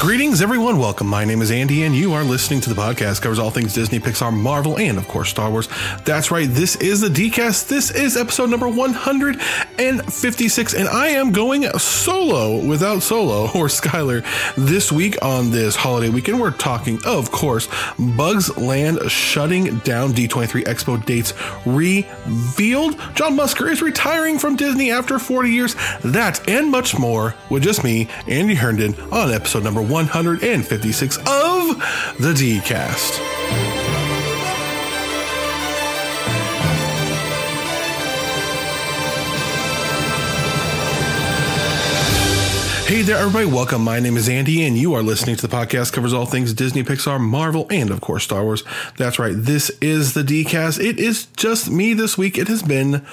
Greetings, everyone. Welcome. My name is Andy, and you are listening to the podcast covers all things Disney, Pixar, Marvel, and of course Star Wars. That's right. This is the DCast. This is episode number 156, and I am going solo without Solo or Skylar this week on this holiday weekend. We're talking, of course, Bugs Land shutting down D23 Expo dates revealed. John Musker is retiring from Disney after 40 years. That and much more with just me, Andy Herndon, on episode number 156 of the DCast. Hey there, everybody. Welcome. My name is Andy, and you are listening to the podcast covers all things Disney, Pixar, Marvel, and of course Star Wars. That's right. This is the DCast. It is just me this week. It has been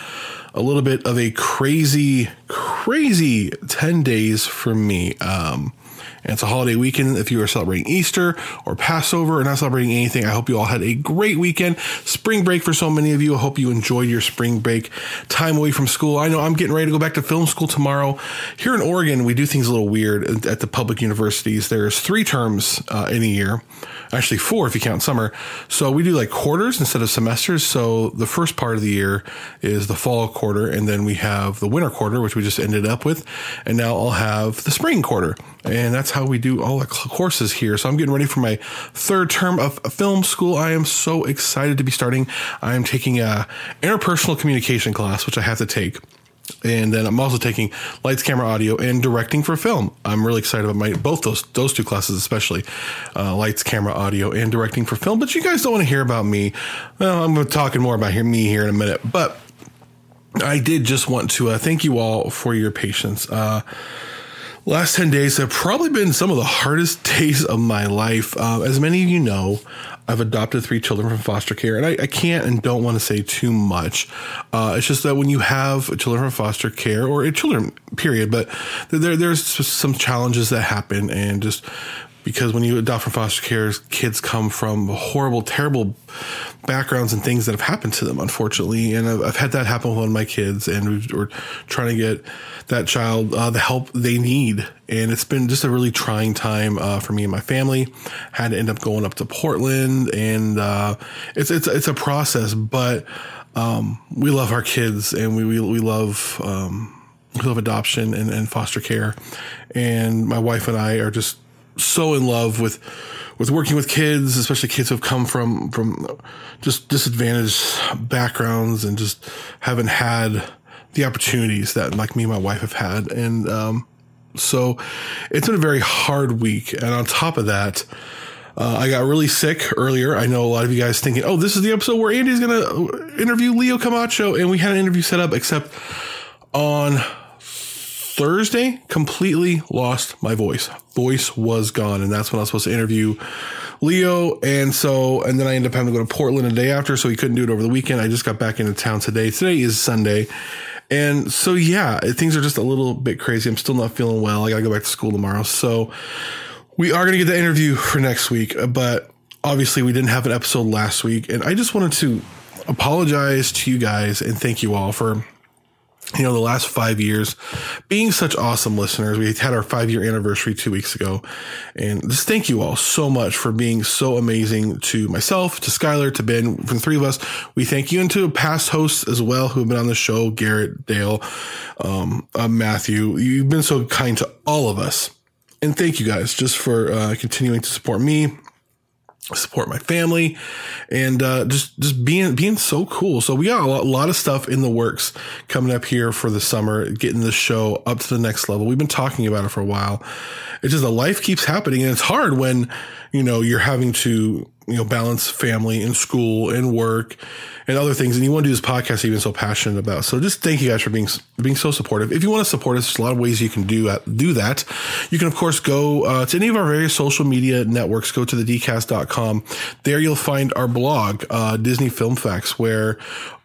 a little bit of a crazy, crazy 10 days for me. Um, and it's a holiday weekend. If you are celebrating Easter or Passover or not celebrating anything, I hope you all had a great weekend. Spring break for so many of you. I hope you enjoyed your spring break time away from school. I know I'm getting ready to go back to film school tomorrow. Here in Oregon, we do things a little weird at the public universities. There's three terms uh, in a year actually four if you count summer. So we do like quarters instead of semesters. So the first part of the year is the fall quarter, and then we have the winter quarter, which we just ended up with, and now I'll have the spring quarter, and that's how we do all the courses here. So I'm getting ready for my third term of film school. I am so excited to be starting. I am taking a interpersonal communication class, which I have to take and then I'm also taking lights, camera, audio, and directing for film. I'm really excited about my both those those two classes, especially uh, lights, camera, audio, and directing for film. But you guys don't want to hear about me. Well, I'm talking more about me here in a minute. But I did just want to uh, thank you all for your patience. Uh, last 10 days have probably been some of the hardest days of my life. Uh, as many of you know, I've adopted three children from foster care, and I, I can't and don't want to say too much. Uh, it's just that when you have children from foster care or children, period, but there, there's some challenges that happen, and just because when you adopt from foster care, kids come from horrible, terrible backgrounds and things that have happened to them, unfortunately. And I've, I've had that happen with one of my kids, and we're trying to get that child uh, the help they need. And it's been just a really trying time uh, for me and my family. Had to end up going up to Portland, and uh, it's it's it's a process, but um, we love our kids, and we we, we love. Um, we love adoption and, and foster care, and my wife and I are just so in love with with working with kids, especially kids who have come from from just disadvantaged backgrounds and just haven't had the opportunities that like me and my wife have had. And um, so it's been a very hard week. And on top of that, uh, I got really sick earlier. I know a lot of you guys thinking, "Oh, this is the episode where Andy's going to interview Leo Camacho," and we had an interview set up, except on Thursday, completely lost my voice. Voice was gone, and that's when I was supposed to interview Leo. And so, and then I ended up having to go to Portland a day after, so he couldn't do it over the weekend. I just got back into town today. Today is Sunday. And so, yeah, things are just a little bit crazy. I'm still not feeling well. I got to go back to school tomorrow. So, we are going to get the interview for next week, but obviously, we didn't have an episode last week. And I just wanted to apologize to you guys and thank you all for you know, the last five years being such awesome listeners. We had our five year anniversary two weeks ago. And just thank you all so much for being so amazing to myself, to Skylar, to Ben, from three of us. We thank you and to past hosts as well who have been on the show, Garrett, Dale, um, uh, Matthew. You've been so kind to all of us. And thank you guys just for uh, continuing to support me support my family and uh, just just being being so cool. So we got a lot, a lot, of stuff in the works coming up here for the summer getting the show up to the next level. We've been talking about it for a while. It's just a life keeps happening and it's hard when you know you're having to you know balance family and school and work and other things. And you want to do this podcast been so passionate about. So just thank you guys for being being so supportive. If you want to support us there's a lot of ways you can do that do that. You can of course go uh, to any of our various social media networks. Go to the dcast.com there you'll find our blog uh, disney film facts where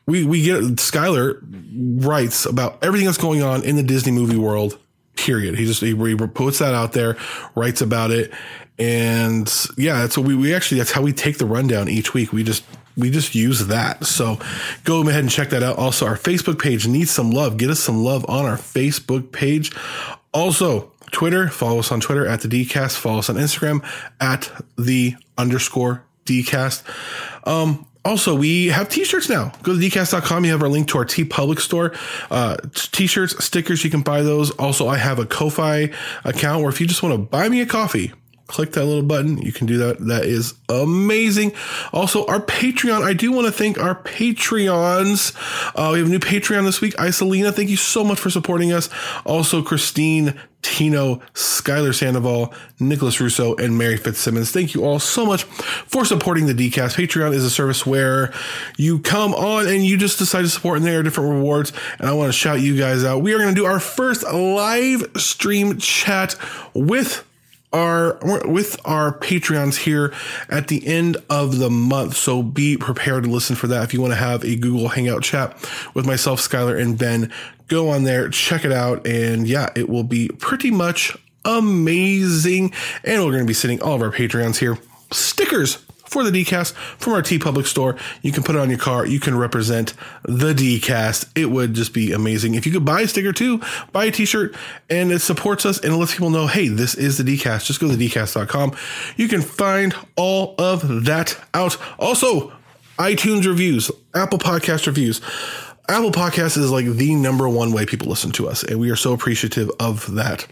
we we get Skylar writes about everything that's going on in the Disney movie world period. He just he, he puts that out there, writes about it, and yeah, that's what we we actually that's how we take the rundown each week. We just we just use that. So go ahead and check that out. Also, our Facebook page needs some love. Get us some love on our Facebook page. Also, Twitter. Follow us on Twitter at the DCast. Follow us on Instagram at the underscore DCast. Um, also, we have t-shirts now. Go to dcast.com. You have our link to our TeePublic store. Uh, t-shirts, stickers, you can buy those. Also, I have a Ko-Fi account where if you just want to buy me a coffee, click that little button. You can do that. That is amazing. Also, our Patreon. I do want to thank our Patreons. Uh, we have a new Patreon this week. Isolina, thank you so much for supporting us. Also, Christine, Tino, Skylar Sandoval, Nicholas Russo, and Mary Fitzsimmons. Thank you all so much for supporting the DCast. Patreon is a service where you come on and you just decide to support, and there are different rewards. And I want to shout you guys out. We are going to do our first live stream chat with our with our Patreons here at the end of the month. So be prepared to listen for that. If you want to have a Google Hangout chat with myself, Skylar, and Ben, go on there, check it out, and yeah, it will be pretty much amazing. And we're going to be sending all of our Patreons here stickers for the DCast from our TeePublic store. You can put it on your car. You can represent the DCast. It would just be amazing. If you could buy a sticker too, buy a t-shirt and it supports us and it lets people know, hey, this is the DCast. Just go to DCast.com. You can find all of that out. Also, iTunes reviews, Apple Podcast reviews. Apple Podcast is like the number one way people listen to us, and we are so appreciative of that.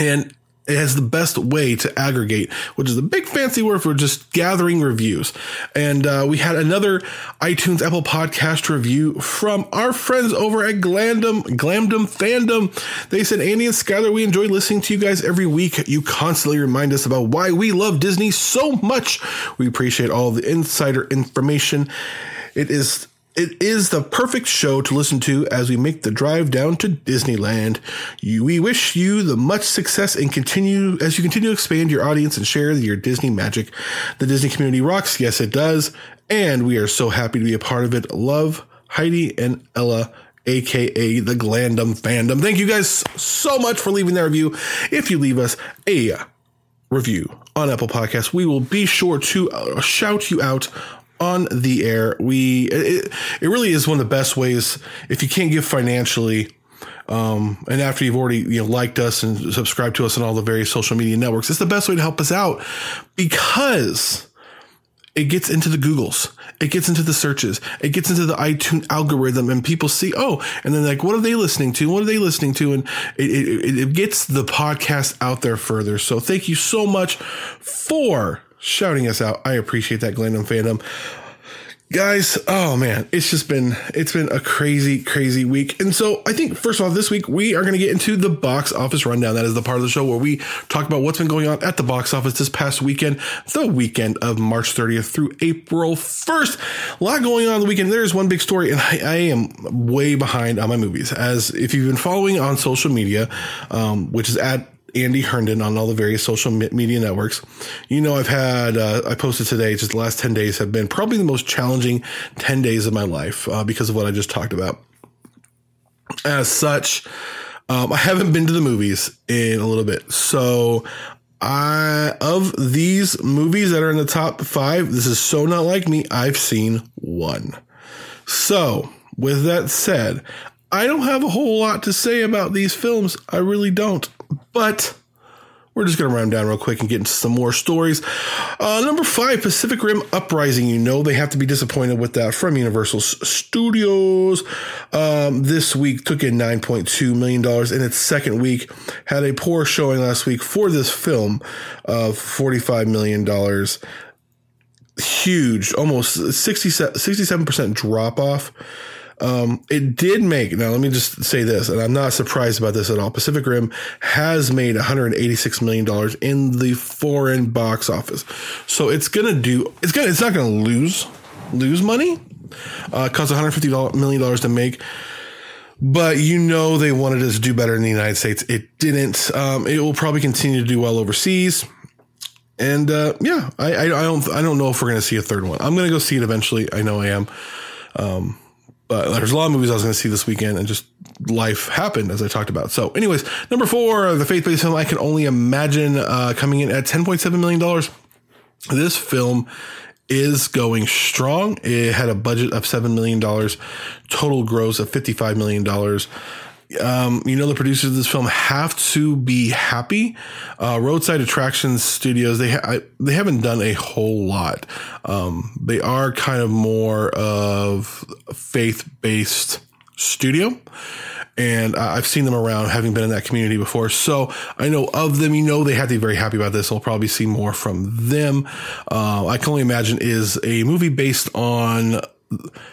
And it has the best way to aggregate, which is a big fancy word for just gathering reviews. And uh, we had another iTunes Apple Podcast review from our friends over at Glandom, Glamdom Fandom. They said, Andy and Skylar, we enjoy listening to you guys every week. You constantly remind us about why we love Disney so much. We appreciate all the insider information. It is it is the perfect show to listen to as we make the drive down to Disneyland. We wish you the much success and continue as you continue to expand your audience and share your Disney magic. The Disney community rocks. Yes, it does. And we are so happy to be a part of it. Love Heidi and Ella aka the Glandom fandom. Thank you guys so much for leaving that review. If you leave us a review on Apple Podcasts, we will be sure to uh, shout you out on the air. We it, it really is one of the best ways if you can't give financially. Um, and after you've already you know liked us and subscribed to us on all the various social media networks, it's the best way to help us out because it gets into the Googles, it gets into the searches, it gets into the iTunes algorithm, and people see, oh, and then like, what are they listening to? What are they listening to? And it, it, it gets the podcast out there further. So thank you so much for shouting us out. I appreciate that, Glandom fandom. Guys, oh man, it's just been it's been a crazy, crazy week. And so I think first of all, this week we are going to get into the box office rundown. That is the part of the show where we talk about what's been going on at the box office this past weekend, the weekend of March 30th through April 1st. A lot going on the weekend. There's one big story, and I, I am way behind on my movies. As if you've been following on social media, um, which is at Andy Herndon on all the various social media networks. You know, I've had, uh, I posted today, just the last 10 days have been probably the most challenging 10 days of my life uh, because of what I just talked about. As such, um, I haven't been to the movies in a little bit. So, I, of these movies that are in the top five, this is so not like me. I've seen one. So, with that said, I don't have a whole lot to say about these films. I really don't. But we're just going to run down real quick and get into some more stories. Uh, number five, Pacific Rim Uprising. You know they have to be disappointed with that from Universal Studios. Um, this week took in $9.2 million in its second week. Had a poor showing last week for this film of $45 million. Huge, almost 60, 67% drop off. Um, it did make, now let me just say this, and I'm not surprised about this at all. Pacific Rim has made $186 million in the foreign box office. So it's going to do, it's going to, it's not going to lose, lose money. Uh, it costs $150 million to make but you know they wanted us to do better in the United States. It didn't. Um, it will probably continue to do well overseas. And uh, yeah, I, I, I, don't I don't know if we're going to see a third one. I'm going to go see it eventually. I know I am. Um, but there's a lot of movies I was going to see this weekend, and just life happened as I talked about. So, anyways, number four, the faith-based film I can only imagine uh, coming in at 10.7 million dollars. This film is going strong. It had a budget of $7 million, total gross of $55 million. Um, you know, the producers of this film have to be happy. Uh, Roadside Attractions Studios, they ha- they haven't done a whole lot. Um, they are kind of more of faith based studio. And I've seen them around having been in that community before. So I know of them. You know, they have to be very happy about this. I'll probably see more from them. Uh, I can only imagine is a movie based on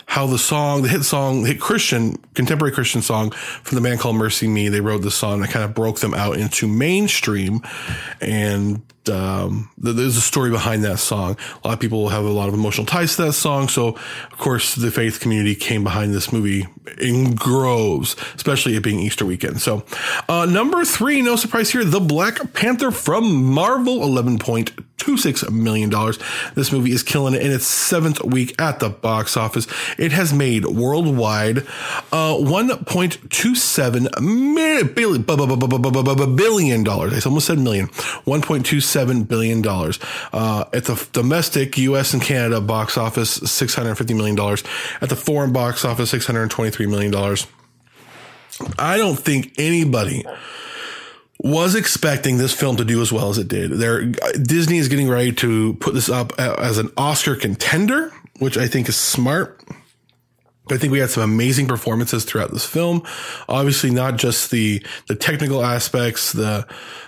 how the song, the hit song, hit Christian, contemporary Christian song from the band called MercyMe. they wrote the song that kind of broke them out into mainstream. And um, there's a story behind that song. A lot of people have a lot of emotional ties to that song. So, of course, the faith community came behind this movie in groves, especially it being Easter weekend. So, uh, number three, no surprise here, The Black Panther from Marvel, $11.26 million. This movie is killing it in its seventh week at the box office. It has made worldwide uh, $1.27 billion, billion dollars. I almost said million. 1.27 billion dollars. Uh, at the domestic U.S. and Canada box office, 650 million dollars. At the foreign box office, 623 million dollars. I don't think anybody was expecting this film to do as well as it did. There, Disney is getting ready to put this up as an Oscar contender, which I think is smart. I think we had some amazing performances throughout this film. Obviously, not just the the technical aspects, the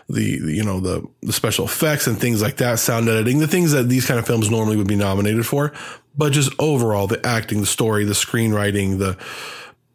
the you know the the special effects and things like that, sound editing, the things that these kind of films normally would be nominated for, but just overall the acting, the story, the screenwriting, the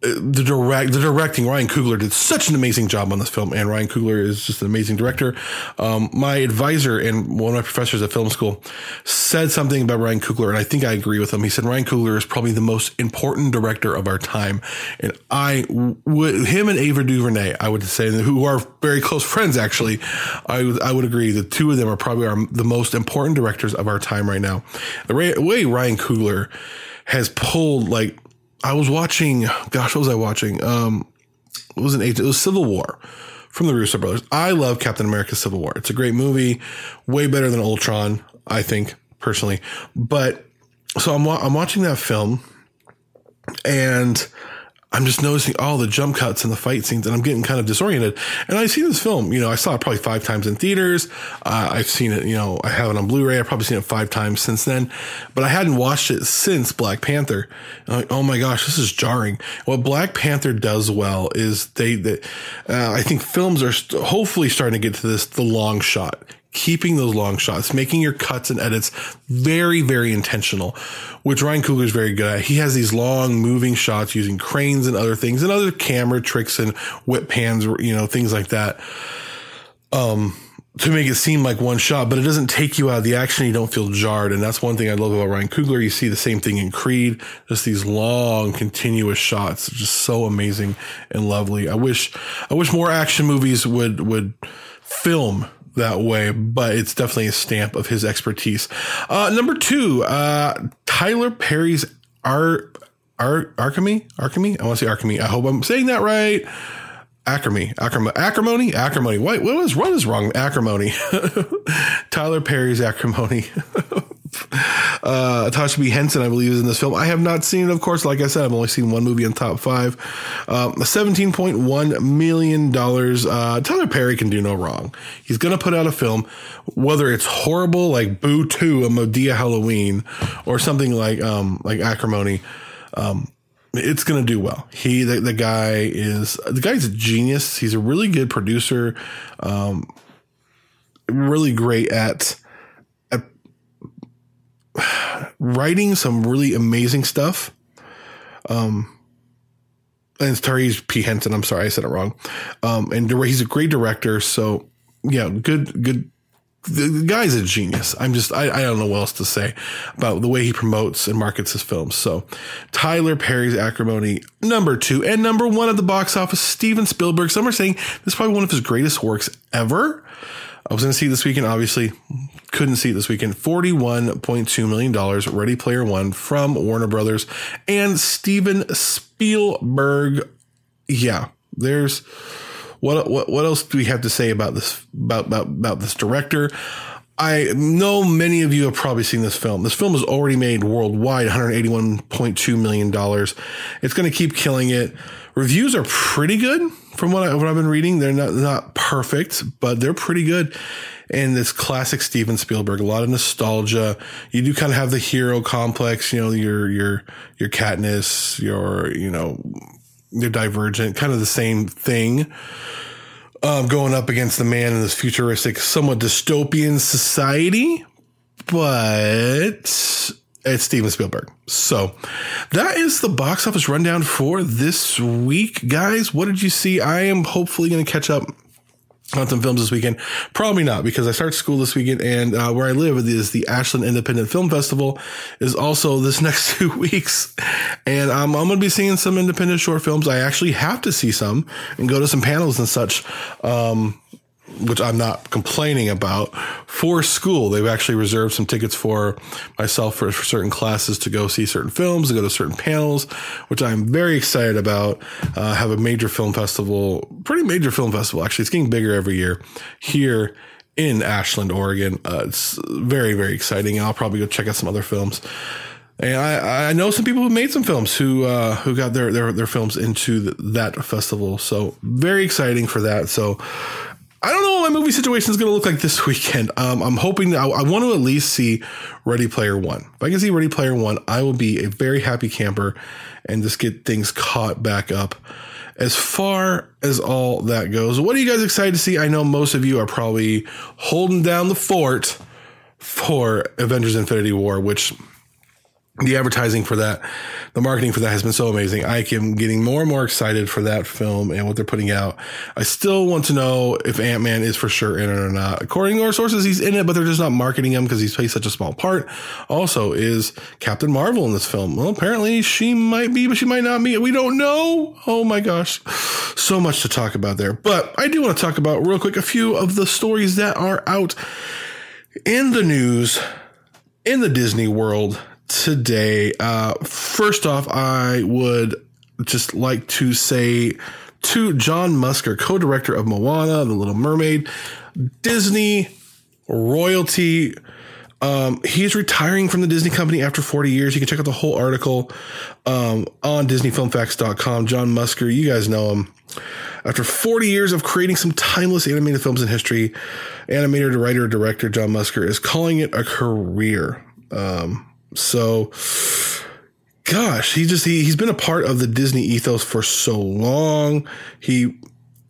the direct the directing Ryan Coogler did such an amazing job on this film, and Ryan Coogler is just an amazing director. Um, my advisor and one of my professors at film school said something about Ryan Coogler, and I think I agree with him. He said Ryan Coogler is probably the most important director of our time, and I would him and Ava DuVernay, I would say, who are very close friends actually. I I would agree the two of them are probably our, the most important directors of our time right now. The way Ryan Coogler has pulled like I was watching, gosh, what was I watching? Um, it was an it was Civil War from the Russo brothers. I love Captain America Civil War. It's a great movie, way better than Ultron, I think personally. But so I'm I'm watching that film and I'm just noticing all the jump cuts and the fight scenes, and I'm getting kind of disoriented. And I've seen this film, you know, I saw it probably five times in theaters. Uh, I've seen it, you know, I have it on Blu-ray. I've probably seen it five times since then, but I hadn't watched it since Black Panther. Like, oh my gosh, this is jarring. What Black Panther does well is they, they uh, I think films are st- hopefully starting to get to this the long shot keeping those long shots, making your cuts and edits very, very intentional, which Ryan Coogler is very good at. He has these long moving shots using cranes and other things and other camera tricks and whip pans, you know, things like that. Um, to make it seem like one shot, but it doesn't take you out of the action. You don't feel jarred. And that's one thing I love about Ryan Coogler. You see the same thing in Creed, just these long, continuous shots, just so amazing and lovely. I wish, I wish more action movies would, would film that way, but it's definitely a stamp of his expertise. Uh, number two, uh, Tyler Perry's Ar Ar Archemy Archemy. I want to say Archemy. I hope I'm saying that right. Acrimony, acrimony, acrimony, acrimony. What, what was what is wrong? Acrimony. Tyler Perry's acrimony. uh, B. Henson, I believe, is in this film. I have not seen it, of course. Like I said, I've only seen one movie in top five. Um, $17.1 million. Uh, Tyler Perry can do no wrong. He's going to put out a film, whether it's horrible, like Boo 2, a Madea Halloween, or something like, um, like Acrimony. Um, it's going to do well. He, the, the, guy is, the guy's a genius. He's a really good producer. Um, really great at, writing some really amazing stuff. Um, and it's Tyrese P. Henson. I'm sorry, I said it wrong. Um, and he's a great director. So yeah, good, good. The guy's a genius. I'm just, I, I don't know what else to say about the way he promotes and markets his films. So Tyler Perry's Acrimony, number two and number one at the box office, Steven Spielberg. Some are saying this is probably one of his greatest works ever. I was going to see this weekend, obviously couldn't see it this weekend. $41.2 million, Ready Player One from Warner Brothers and Steven Spielberg. Yeah, there's what, what, what else do we have to say about this, about, about, about this director? I know many of you have probably seen this film. This film has already made worldwide $181.2 million. It's going to keep killing it. Reviews are pretty good from what, I, what I've been reading. They're not, not perfect, but they're pretty good. And this classic Steven Spielberg, a lot of nostalgia. You do kind of have the hero complex, you know, your, your, your Katniss, your, you know, your Divergent, kind of the same thing um, going up against the man in this futuristic, somewhat dystopian society, but it's Steven Spielberg. So that is the box office rundown for this week, guys. What did you see? I am hopefully going to catch up on some films this weekend. Probably not because I start school this weekend and uh, where I live is the Ashland Independent Film Festival is also this next two weeks. And um, I'm going to be seeing some independent short films. I actually have to see some and go to some panels and such. Um, which I'm not complaining about, for school. They've actually reserved some tickets for myself for, for, certain classes to go see certain films, to go to certain panels, which I'm very excited about. Uh, have a major film festival, pretty major film festival. Actually, it's getting bigger every year here in Ashland, Oregon. Uh, it's very, very exciting. I'll probably go check out some other films. And I, I know some people who made some films who uh, who got their, their their films into the, that festival. So very exciting for that. So I don't know what my movie situation is going to look like this weekend. Um, I'm hoping that I, I, want to at least see Ready Player One. If I can see Ready Player One, I will be a very happy camper and just get things caught back up. As far as all that goes, what are you guys excited to see? I know most of you are probably holding down the fort for Avengers Infinity War, which the advertising for that, the marketing for that has been so amazing. I am getting more and more excited for that film and what they're putting out. I still want to know if Ant Man is for sure in it or not. According to our sources, he's in it, but they're just not marketing him because he's played such a small part. Also, is Captain Marvel in this film? Well, apparently she might be, but she might not be. We don't know. Oh my gosh. So much to talk about there. But I do want to talk about real quick a few of the stories that are out in the news in the Disney world today. Uh, first off, I would just like to say to John Musker, co director of Moana, The Little Mermaid, Disney royalty. Um, he's retiring from the Disney company after 40 years. You can check out the whole article um, on DisneyFilmFacts.com. John Musker, you guys know him. After 40 years of creating some timeless animated films in history, animator, writer, director John Musker is calling it a career. Um, so, gosh, he just he he's been a part of the Disney ethos for so long. He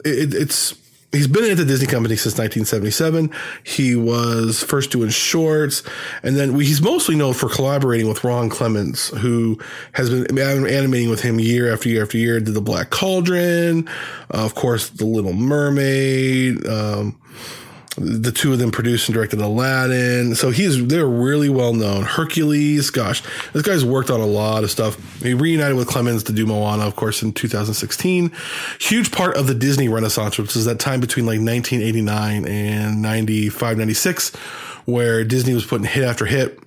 it, it's he's been at the Disney company since 1977. He was first doing shorts, and then he's mostly known for collaborating with Ron Clements, who has been animating with him year after year after year. Did the Black Cauldron, uh, of course, the Little Mermaid. Um, the two of them produced and directed Aladdin. So he's they're really well known. Hercules, gosh, this guy's worked on a lot of stuff. He reunited with Clements to do Moana, of course, in 2016. Huge part of the Disney Renaissance, which is that time between like 1989 and 95, 96, where Disney was putting hit after hit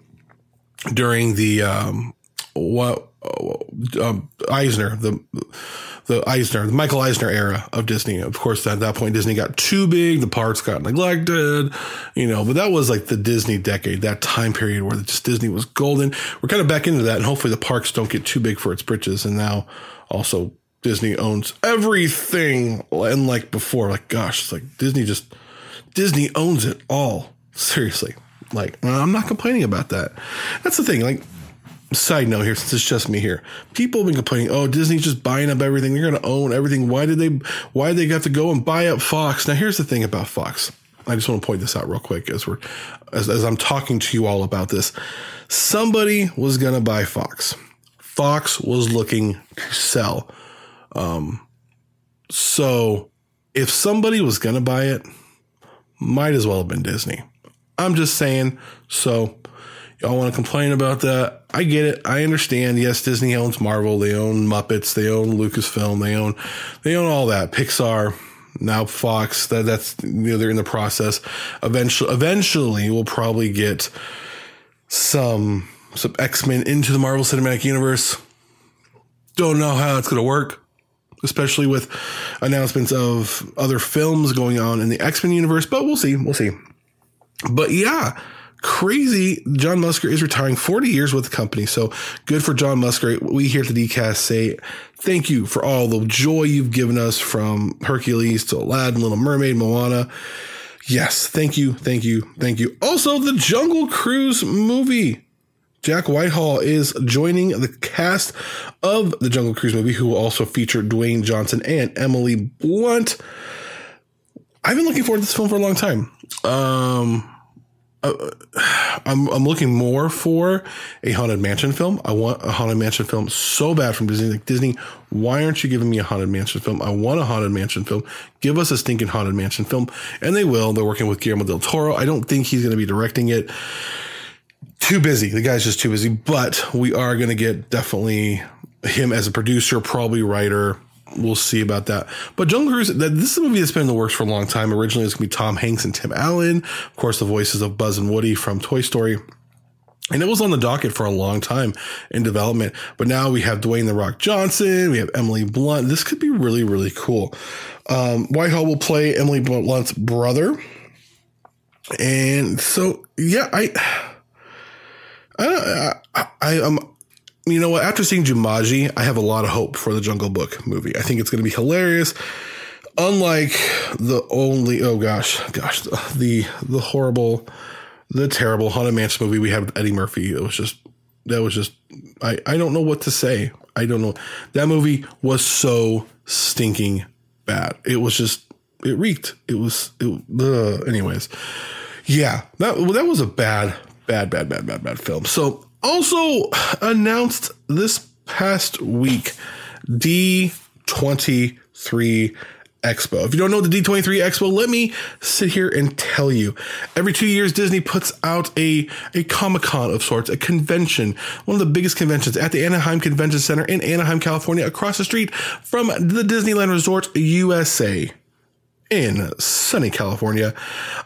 during the um, what um, Eisner the the Eisner, the Michael Eisner era of Disney. Of course, at that point, Disney got too big, the parks got neglected, you know, but that was like the Disney decade, that time period where just Disney was golden. We're kind of back into that, and hopefully the parks don't get too big for its britches. And now also Disney owns everything. And like before, like, gosh, it's like Disney just, Disney owns it all. Seriously. Like, I'm not complaining about that. That's the thing. Like, side note here, since it's just me here, people have been complaining, oh, Disney's just buying up everything. They're going to own everything. Why did they, why did they have to go and buy up Fox? Now, here's the thing about Fox. I just want to point this out real quick as we're, as, as I'm talking to you all about this. Somebody was going to buy Fox. Fox was looking to sell. Um, so if somebody was going to buy it, might as well have been Disney. I'm just saying. So Y'all want to complain about that? I get it. I understand. Yes, Disney owns Marvel. They own Muppets. They own Lucasfilm. They own, they own all that. Pixar, now Fox. That that's you know, they're in the process. Eventually, eventually, we'll probably get some some X Men into the Marvel Cinematic Universe. Don't know how that's going to work, especially with announcements of other films going on in the X Men universe. But we'll see. We'll see. But yeah, crazy. John Musker is retiring 40 years with the company. So good for John Musker. We here at the DCast say thank you for all the joy you've given us from Hercules to Aladdin, Little Mermaid, Moana. Yes, thank you, thank you, thank you. Also, the Jungle Cruise movie. Jack Whitehall is joining the cast of the Jungle Cruise movie, who will also feature Dwayne Johnson and Emily Blunt. I've been looking forward to this film for a long time. Um, uh, I'm I'm looking more for a haunted mansion film. I want a haunted mansion film so bad from Disney. Like Disney, why aren't you giving me a haunted mansion film? I want a haunted mansion film. Give us a stinking haunted mansion film, and they will. They're working with Guillermo del Toro. I don't think he's going to be directing it. Too busy. The guy's just too busy. But we are going to get definitely him as a producer, probably writer we'll see about that. But Jungle Cruise, this is a movie that's been in the works for a long time. Originally, it was going to be Tom Hanks and Tim Allen, of course, the voices of Buzz and Woody from Toy Story. And it was on the docket for a long time in development. But now we have Dwayne The Rock Johnson, we have Emily Blunt. This could be really, really cool. Um, Whitehall will play Emily Blunt's brother. And so, yeah, I, I, I, I am you know what? After seeing Jumanji, I have a lot of hope for the Jungle Book movie. I think it's going to be hilarious. Unlike the only, oh gosh, gosh, the the horrible, the terrible Haunted Mansion movie we had with Eddie Murphy. It was just that was just I I don't know what to say. I don't know. That movie was so stinking bad. It was just it reeked. It was it. Anyways, yeah, that that was a bad, bad, bad, bad, bad, bad film. So also announced this past week D23 Expo. If you don't know the D23 Expo, let me sit here and tell you. Every two years, Disney puts out a, a Comic Con of sorts, a convention, one of the biggest conventions at the Anaheim Convention Center in Anaheim, California, across the street from the Disneyland Resort USA in sunny California.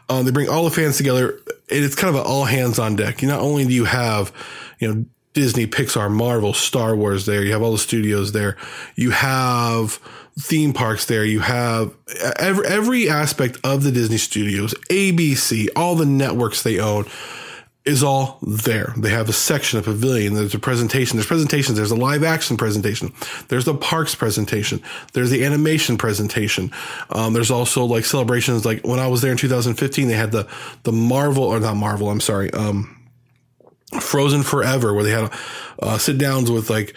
Um, they bring all the fans together. And it's kind of an all hands on deck. Not only do you have you know, Disney, Pixar, Marvel, Star Wars there. You have all the studios there. You have theme parks there. You have every, every aspect of the Disney studios, ABC, all the networks they own is all there. They have a section, a pavilion. There's a presentation. There's presentations. There's a live action presentation. There's the parks presentation. There's the animation presentation. Um, there's also like celebrations. Like when I was there in 2015, they had the, the Marvel or not Marvel. I'm sorry. Um, Frozen Forever, where they had uh, sit downs with like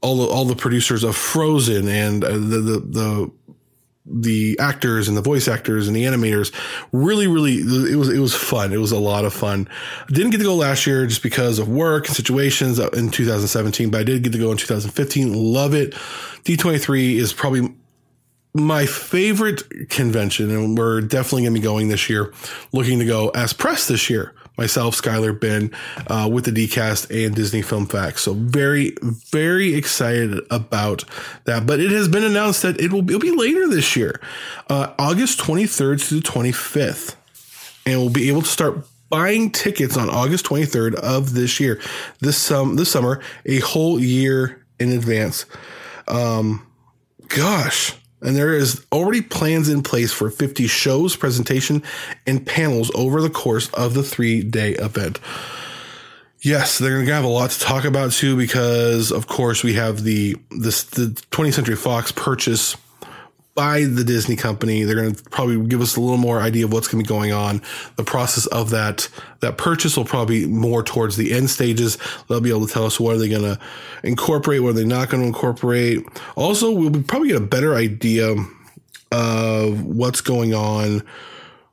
all the all the producers of Frozen and uh, the, the the the actors and the voice actors and the animators. Really really it was it was fun. It was a lot of fun. I didn't get to go last year just because of work and situations in 2017 but i did get to go in 2015 love it. D23 is probably my favorite convention and we're definitely going to be going this year looking to go as press this year myself, Skylar, Ben, uh, with the DCast and Disney Film Facts. So very, very excited about that. But it has been announced that it will be, be later this year, uh, August 23rd to the 25th. And we'll be able to start buying tickets on August 23rd of this year, this um, this summer, a whole year in advance. Um, gosh, and there is already plans in place for 50 shows, presentation, and panels over the course of the three day event. Yes, they're going to have a lot to talk about too, because of course we have the this the 20th Century Fox purchase by the Disney company. They're going to probably give us a little more idea of what's going to be going on. The process of that that purchase will probably be more towards the end stages. They'll be able to tell us what are they going to incorporate, what are they not going to incorporate. Also, we'll probably get a better idea of what's going on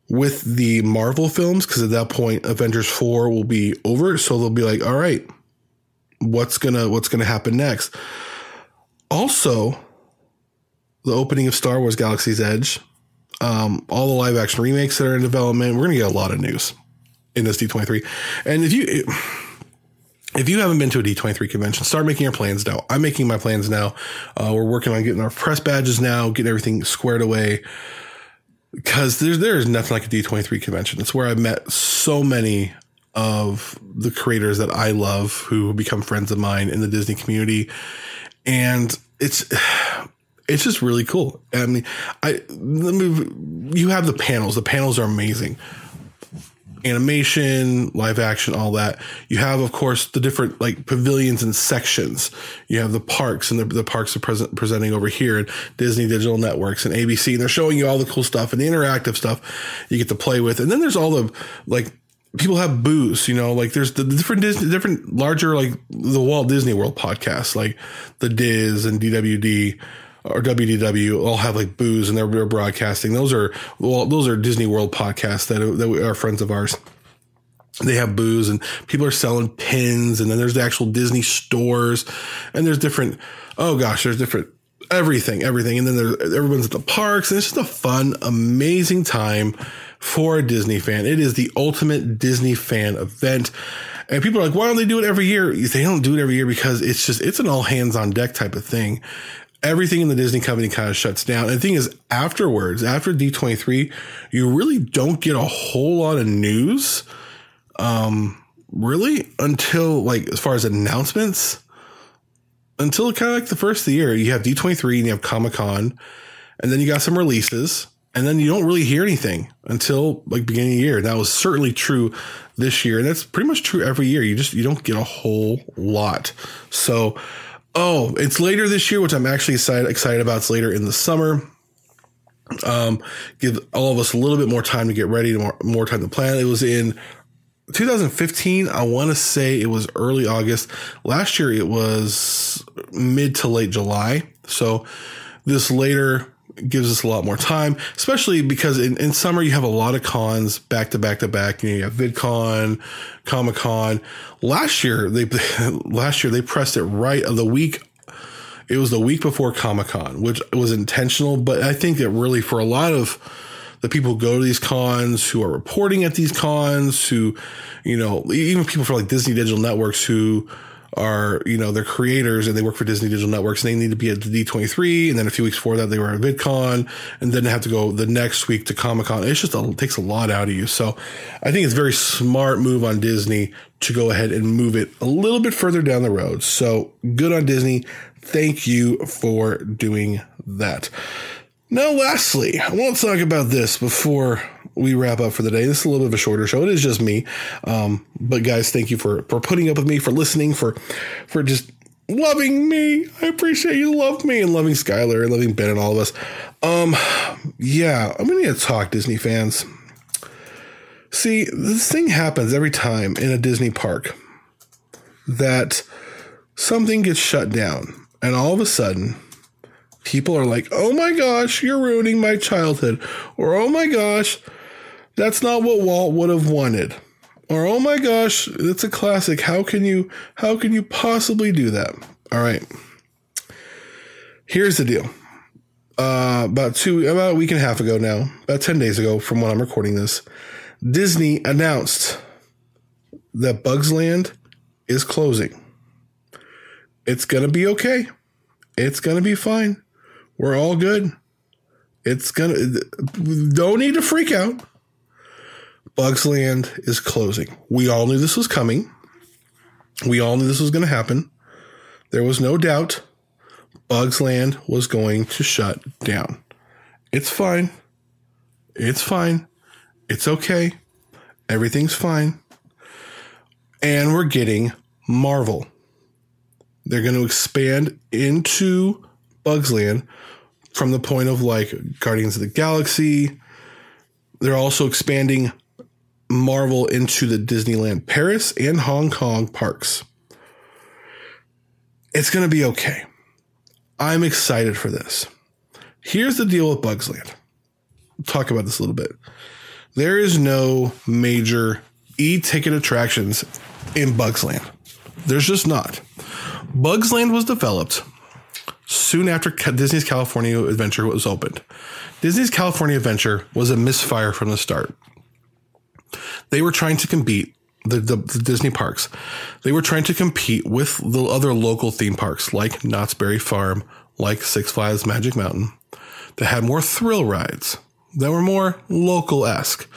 with the Marvel films because at that point Avengers 4 will be over so they'll be like all right what's to what's going to happen next also the opening of Star Wars Galaxy's Edge, um, all the live action remakes that are in development. We're going to get a lot of news in this D23. And if you if you haven't been to a D23 convention, start making your plans now. I'm making my plans now. Uh, we're working on getting our press badges now, getting everything squared away. Because there's there's nothing like a D23 convention. It's where I met so many of the creators that I love who become friends of mine in the Disney community. And it's it's just really cool. I mean, I let me. you have the panels. The panels are amazing. animation, live action, all that. You have, of course, the different like pavilions and sections. You have the parks and the, the parks are present, presenting over here at Disney Digital Networks and ABC. And they're showing you all the cool stuff and the interactive stuff you get to play with. And then there's all the like people have booths, you know, like there's the different Disney, different larger, like the Walt Disney World podcasts, like the Diz and DWD or WDW all have like booze and they're broadcasting. Those are well, those are Disney World podcasts that that are friends of ours. They have booze and people are selling pins, and then there's the actual Disney stores, and there's different. Oh gosh, there's different everything, everything, and then there's everyone's at the parks, and it's just a fun, amazing time for a Disney fan. It is the ultimate Disney fan event. And people are like, why don't they do it every year? They don't do it every year because it's just, it's an all hands on deck type of thing everything in the Disney company kind of shuts down. And the thing is, afterwards, after D23, you really don't get a whole lot of news. Um, really until like as far as announcements, until kind of like the first of the year, you have D23 and you have Comic Con, and then you got some releases, and then you don't really hear anything until like beginning of the year. That was certainly true this year, and that's pretty much true every year. You just you don't get a whole lot. So Oh, it's later this year, which I'm actually excited, excited about. It's later in the summer. Um, give all of us a little bit more time to get ready, more, more time to plan. It was in 2015. I want to say it was early August. Last year it was mid to late July. So this later gives us a lot more time, especially because in, in summer you have a lot of cons back to back to back. You, know, you have VidCon, Comic Con. Last year they last year they pressed it right of the week. It was the week before Comic Con, which was intentional, but I think that really for a lot of the people who go to these cons, who are reporting at these cons, who, you know, even people for like Disney Digital Networks who are, you know, they're creators and they work for Disney Digital Networks and they need to be at the D23. And then a few weeks before that, they were at VidCon and then have to go the next week to Comic Con. It's just, a, it takes a lot out of you. So I think it's a very smart move on Disney to go ahead and move it a little bit further down the road. So good on Disney. Thank you for doing that. Now, lastly, I want to talk about this before we wrap up for the day. This is a little bit of a shorter show. It is just me. Um, but guys, thank you for, for putting up with me, for listening, for, for just loving me. I appreciate you love me and loving Skylar and loving Ben and all of us. Um, yeah, I'm to talk Disney fans. See, this thing happens every time in a Disney park that something gets shut down and all of a sudden people are like, oh my gosh, you're ruining my childhood. Or oh my gosh, that's not what Walt would have wanted. Or oh my gosh, it's a classic. How can you how can you possibly do that? All right. Here's the deal. Uh, about two about a week and a half ago now, about 10 days ago from when I'm recording this, Disney announced that Bugs Land is closing. It's going to be okay. It's going to be fine. We're all good. It's gonna don't need to freak out. Bugs Land is closing. We all knew this was coming. We all knew this was going to happen. There was no doubt Bugs Land was going to shut down. It's fine. It's fine. It's okay. Everything's fine. And we're getting Marvel. They're going to expand into Bugs Land from the point of like Guardians of the Galaxy. They're also expanding Marvel into the Disneyland Paris and Hong Kong parks. It's going to be okay. I'm excited for this. Here's the deal with Bugs Land. We'll talk about this a little bit. There is no major e ticket attractions in Bugs Land. There's just not. Bugs Land was developed soon after Disney's California Adventure was opened. Disney's California Adventure was a misfire from the start. They were trying to compete the, the, the, Disney parks. They were trying to compete with the other local theme parks like Knott's Berry Farm, like Six Flags Magic Mountain, that had more thrill rides, that were more local esque.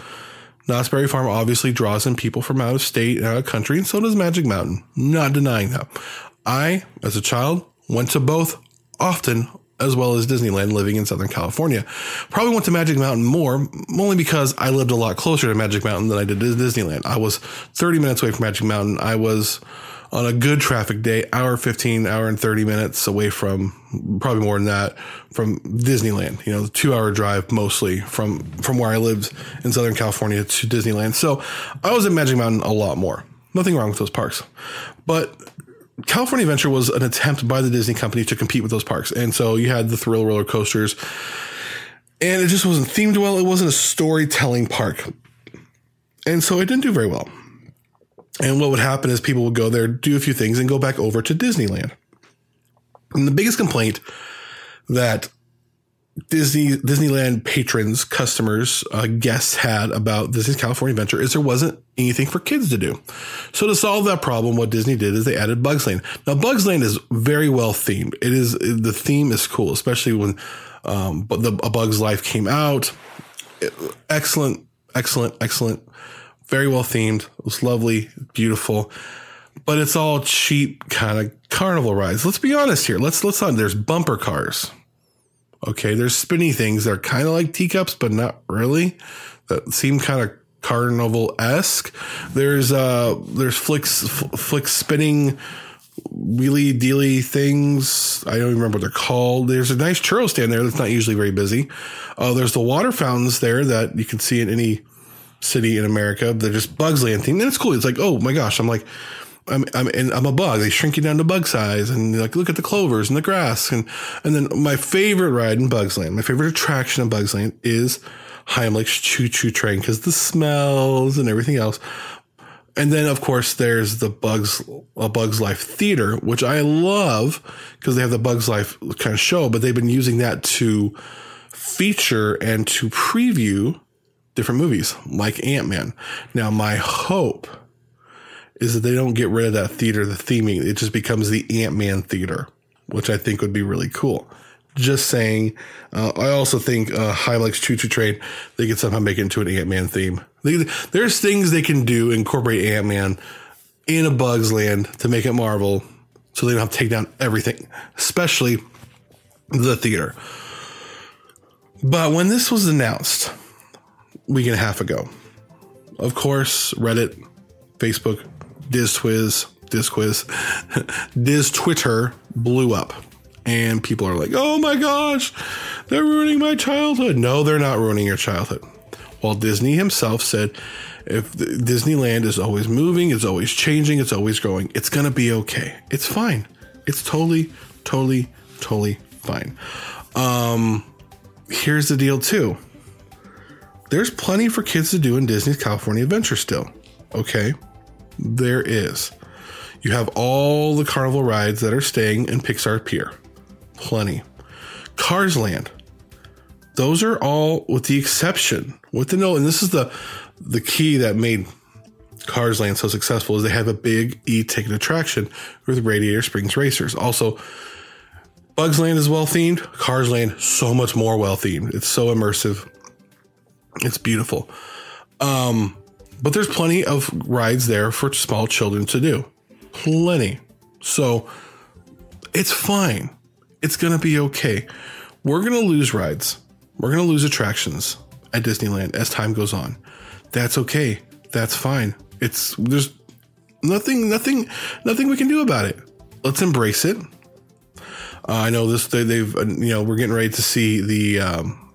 Knott's Berry Farm obviously draws in people from out of state and out of country, and so does Magic Mountain. Not denying that. I, as a child, went to both often as well as Disneyland living in Southern California. Probably went to Magic Mountain more, only because I lived a lot closer to Magic Mountain than I did to Disneyland. I was 30 minutes away from Magic Mountain. I was on a good traffic day, hour 15, hour and 30 minutes away from probably more than that from Disneyland, you know, two hour drive mostly from, from where I lived in Southern California to Disneyland. So I was at Magic Mountain a lot more. Nothing wrong with those parks, but California Adventure was an attempt by the Disney company to compete with those parks. And so you had the thrill roller coasters and it just wasn't themed well. It wasn't a storytelling park. And so it didn't do very well. And what would happen is people would go there, do a few things and go back over to Disneyland. And the biggest complaint that Disney Disneyland patrons, customers, uh, guests had about Disney's California Adventure is there wasn't anything for kids to do. So to solve that problem, what Disney did is they added Bugs Land. Now Bugs Land is very well themed. It is the theme is cool, especially when um, the A Bug's Life came out. Excellent, excellent, excellent. Very well themed. It was lovely, beautiful but it's all cheap kind of carnival rides. Let's be honest here. Let's let's on. There's bumper cars. Okay, there's spinny things that are kind of like teacups, but not really. That seem kind of carnival esque. There's uh there's flicks f- flick spinning wheelie dealy things. I don't even remember what they're called. There's a nice churro stand there that's not usually very busy. Uh, there's the water fountains there that you can see in any city in America. They're just Bugs Land and it's cool. It's like, oh my gosh, I'm like, I'm, I'm, and I'm a bug. They shrink you down to bug size and like, look at the clovers and the grass. And, and then my favorite ride in Bugs Land, my favorite attraction in Bugs Land is Heimlich's Chew Chew Train because the smells and everything else. And then, of course, there's the Bugs, a Bugs Life Theater, which I love because they have the Bugs Life kind of show, but they've been using that to feature and to preview different movies like Ant Man. Now, my hope is that they don't get rid of that theater, the theming. It just becomes the Ant Man theater, which I think would be really cool. Just saying. Uh, I also think uh, Heimlich's Chew Chew Train, they could somehow make it into an Ant Man theme. They, there's things they can do, incorporate Ant Man in a Bugs Land to make it Marvel so they don't have to take down everything, especially the theater. But when this was announced week and a half ago, of course, Reddit, Facebook, DizTwiz, DizQuiz, Diz Twitter blew up. And people are like, oh my gosh, they're ruining my childhood. No, they're not ruining your childhood. Walt Disney himself said, if Disneyland is always moving, it's always changing, it's always growing, it's going to be okay. It's fine. It's totally, totally, totally fine. Um, here's the deal, too. There's plenty for kids to do in Disney's California Adventure still. Okay there is. You have all the carnival rides that are staying in Pixar Pier. Plenty. Cars Land. Those are all with the exception, with the no, and this is the the key that made Cars Land so successful is they have a big e-ticket attraction with Radiator Springs Racers. Also, Bugs Land is well themed. Cars Land so much more well themed. It's so immersive. It's beautiful. Um, but there's plenty of rides there for small children to do. Plenty. So it's fine. It's going to be okay. We're going to lose rides. We're going to lose attractions at Disneyland as time goes on. That's okay. That's fine. It's there's nothing nothing nothing we can do about it. Let's embrace it. Uh, I know this they, have uh, you know we're getting ready to see the um,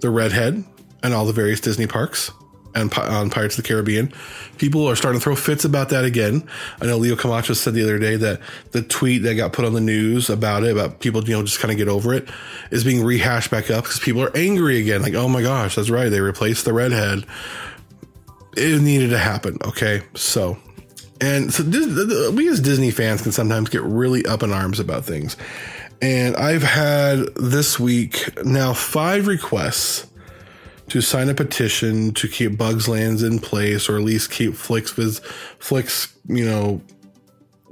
the redhead and all the various Disney parks and on Pirates of the Caribbean. People are starting to throw fits about that again. I know Leo Camacho said the other day that the tweet that got put on the news about it, about people, you know, just kind of get over it, is being rehashed back up because people are angry again. Like, oh my gosh, that's right. They replaced the redhead. It needed to happen. Okay. So, and so we as Disney fans can sometimes get really up in arms about things. And I've had this week now five requests to sign a petition to keep Bugs Lands in place, or at least keep Flicks Flicks, you know,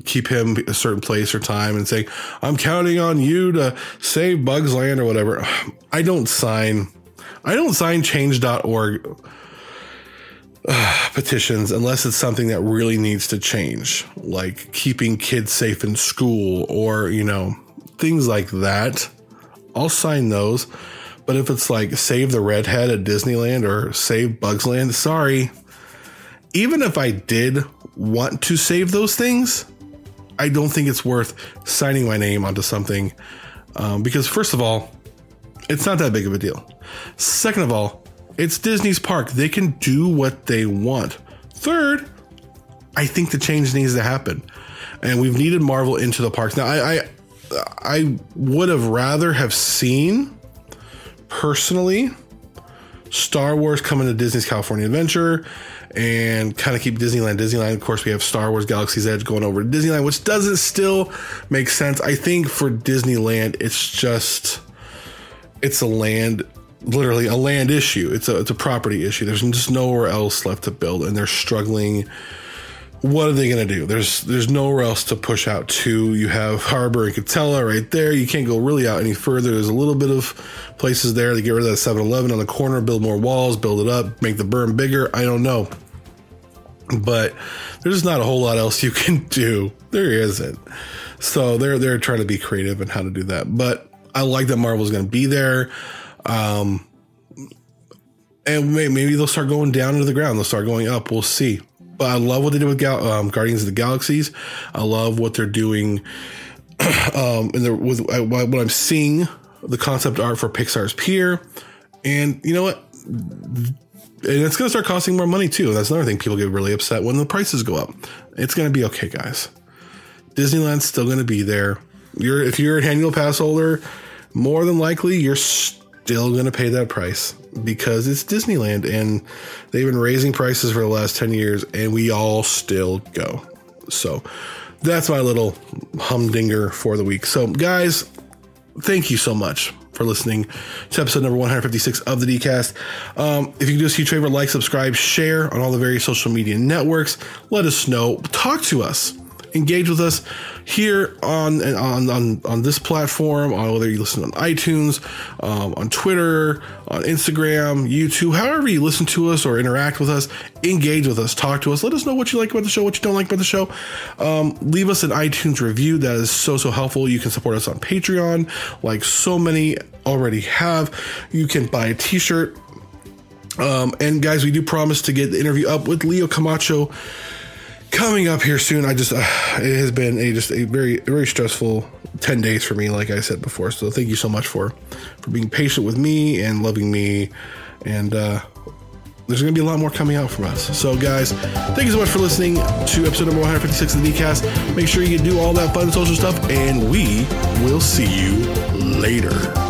keep him a certain place or time, and saying, "I'm counting on you to save Bugs Land" or whatever. I don't sign. I don't sign Change.org uh, petitions unless it's something that really needs to change, like keeping kids safe in school, or you know, things like that. I'll sign those. But if it's like save the redhead at Disneyland or save Bugs Land, sorry. Even if I did want to save those things, I don't think it's worth signing my name onto something um, because, first of all, it's not that big of a deal. Second of all, it's Disney's park. They can do what they want. Third, I think the change needs to happen. And we've needed Marvel into the parks. Now, I, I, I would have rather have seen personally Star Wars coming to Disney's California Adventure and kind of keep Disneyland Disneyland. Of course, we have Star Wars Galaxy's Edge going over to Disneyland, which doesn't still make sense. I think for Disneyland, it's just it's a land literally a land issue. It's a it's a property issue. There's just nowhere else left to build, and they're struggling. What are they going to do? There's there's nowhere else to push out to. You have Harbor and Katella right there. You can't go really out any further. There's a little bit of places there to get rid of that 7-Eleven on the corner, build more walls, build it up, make the berm bigger. I don't know, but there's not a whole lot else you can do. There isn't. So they're they're trying to be creative in how to do that. But I like that Marvel's going to be there. Um, and maybe they'll start going down into the ground. They'll start going up. We'll see. I love what they did with Gal- um, Guardians of the Galaxies. I love what they're doing. um, and with uh, what I'm seeing, the concept art for Pixar's Pier, and you know what? And it's going to start costing more money too. That's another thing people get really upset when the prices go up. It's going to be okay, guys. Disneyland's still going to be there. You're if you're an annual pass holder, more than likely you're still going to pay that price because it's Disneyland and they've been raising prices for the last 10 years and we all still go. So that's my little humdinger for the week. So, guys, thank you so much for listening to episode number 156 of the DCast. Um, if you do us a huge favor, like, subscribe, share on all the various social media networks. Let us know. Talk to us engage with us here on on on, on this platform, on whether you listen on iTunes, um, on Twitter, on Instagram, YouTube, however you listen to us or interact with us, engage with us, talk to us. Let us know what you like about the show, what you don't like about the show. Um, leave us an iTunes review. That is so so helpful. You can support us on Patreon, like so many already have. You can buy a T-shirt. Um, and guys, we do promise to get the interview up with Leo Camacho coming up here soon. I just uh, it has been a just a very very stressful ten days for me, like I said before. So thank you so much for for being patient with me and loving me, and uh, there's going to be a lot more coming out from us. So guys, thank you so much for listening to episode number 156 of the DCast. Make sure you do all that fun social stuff, and we will see you later.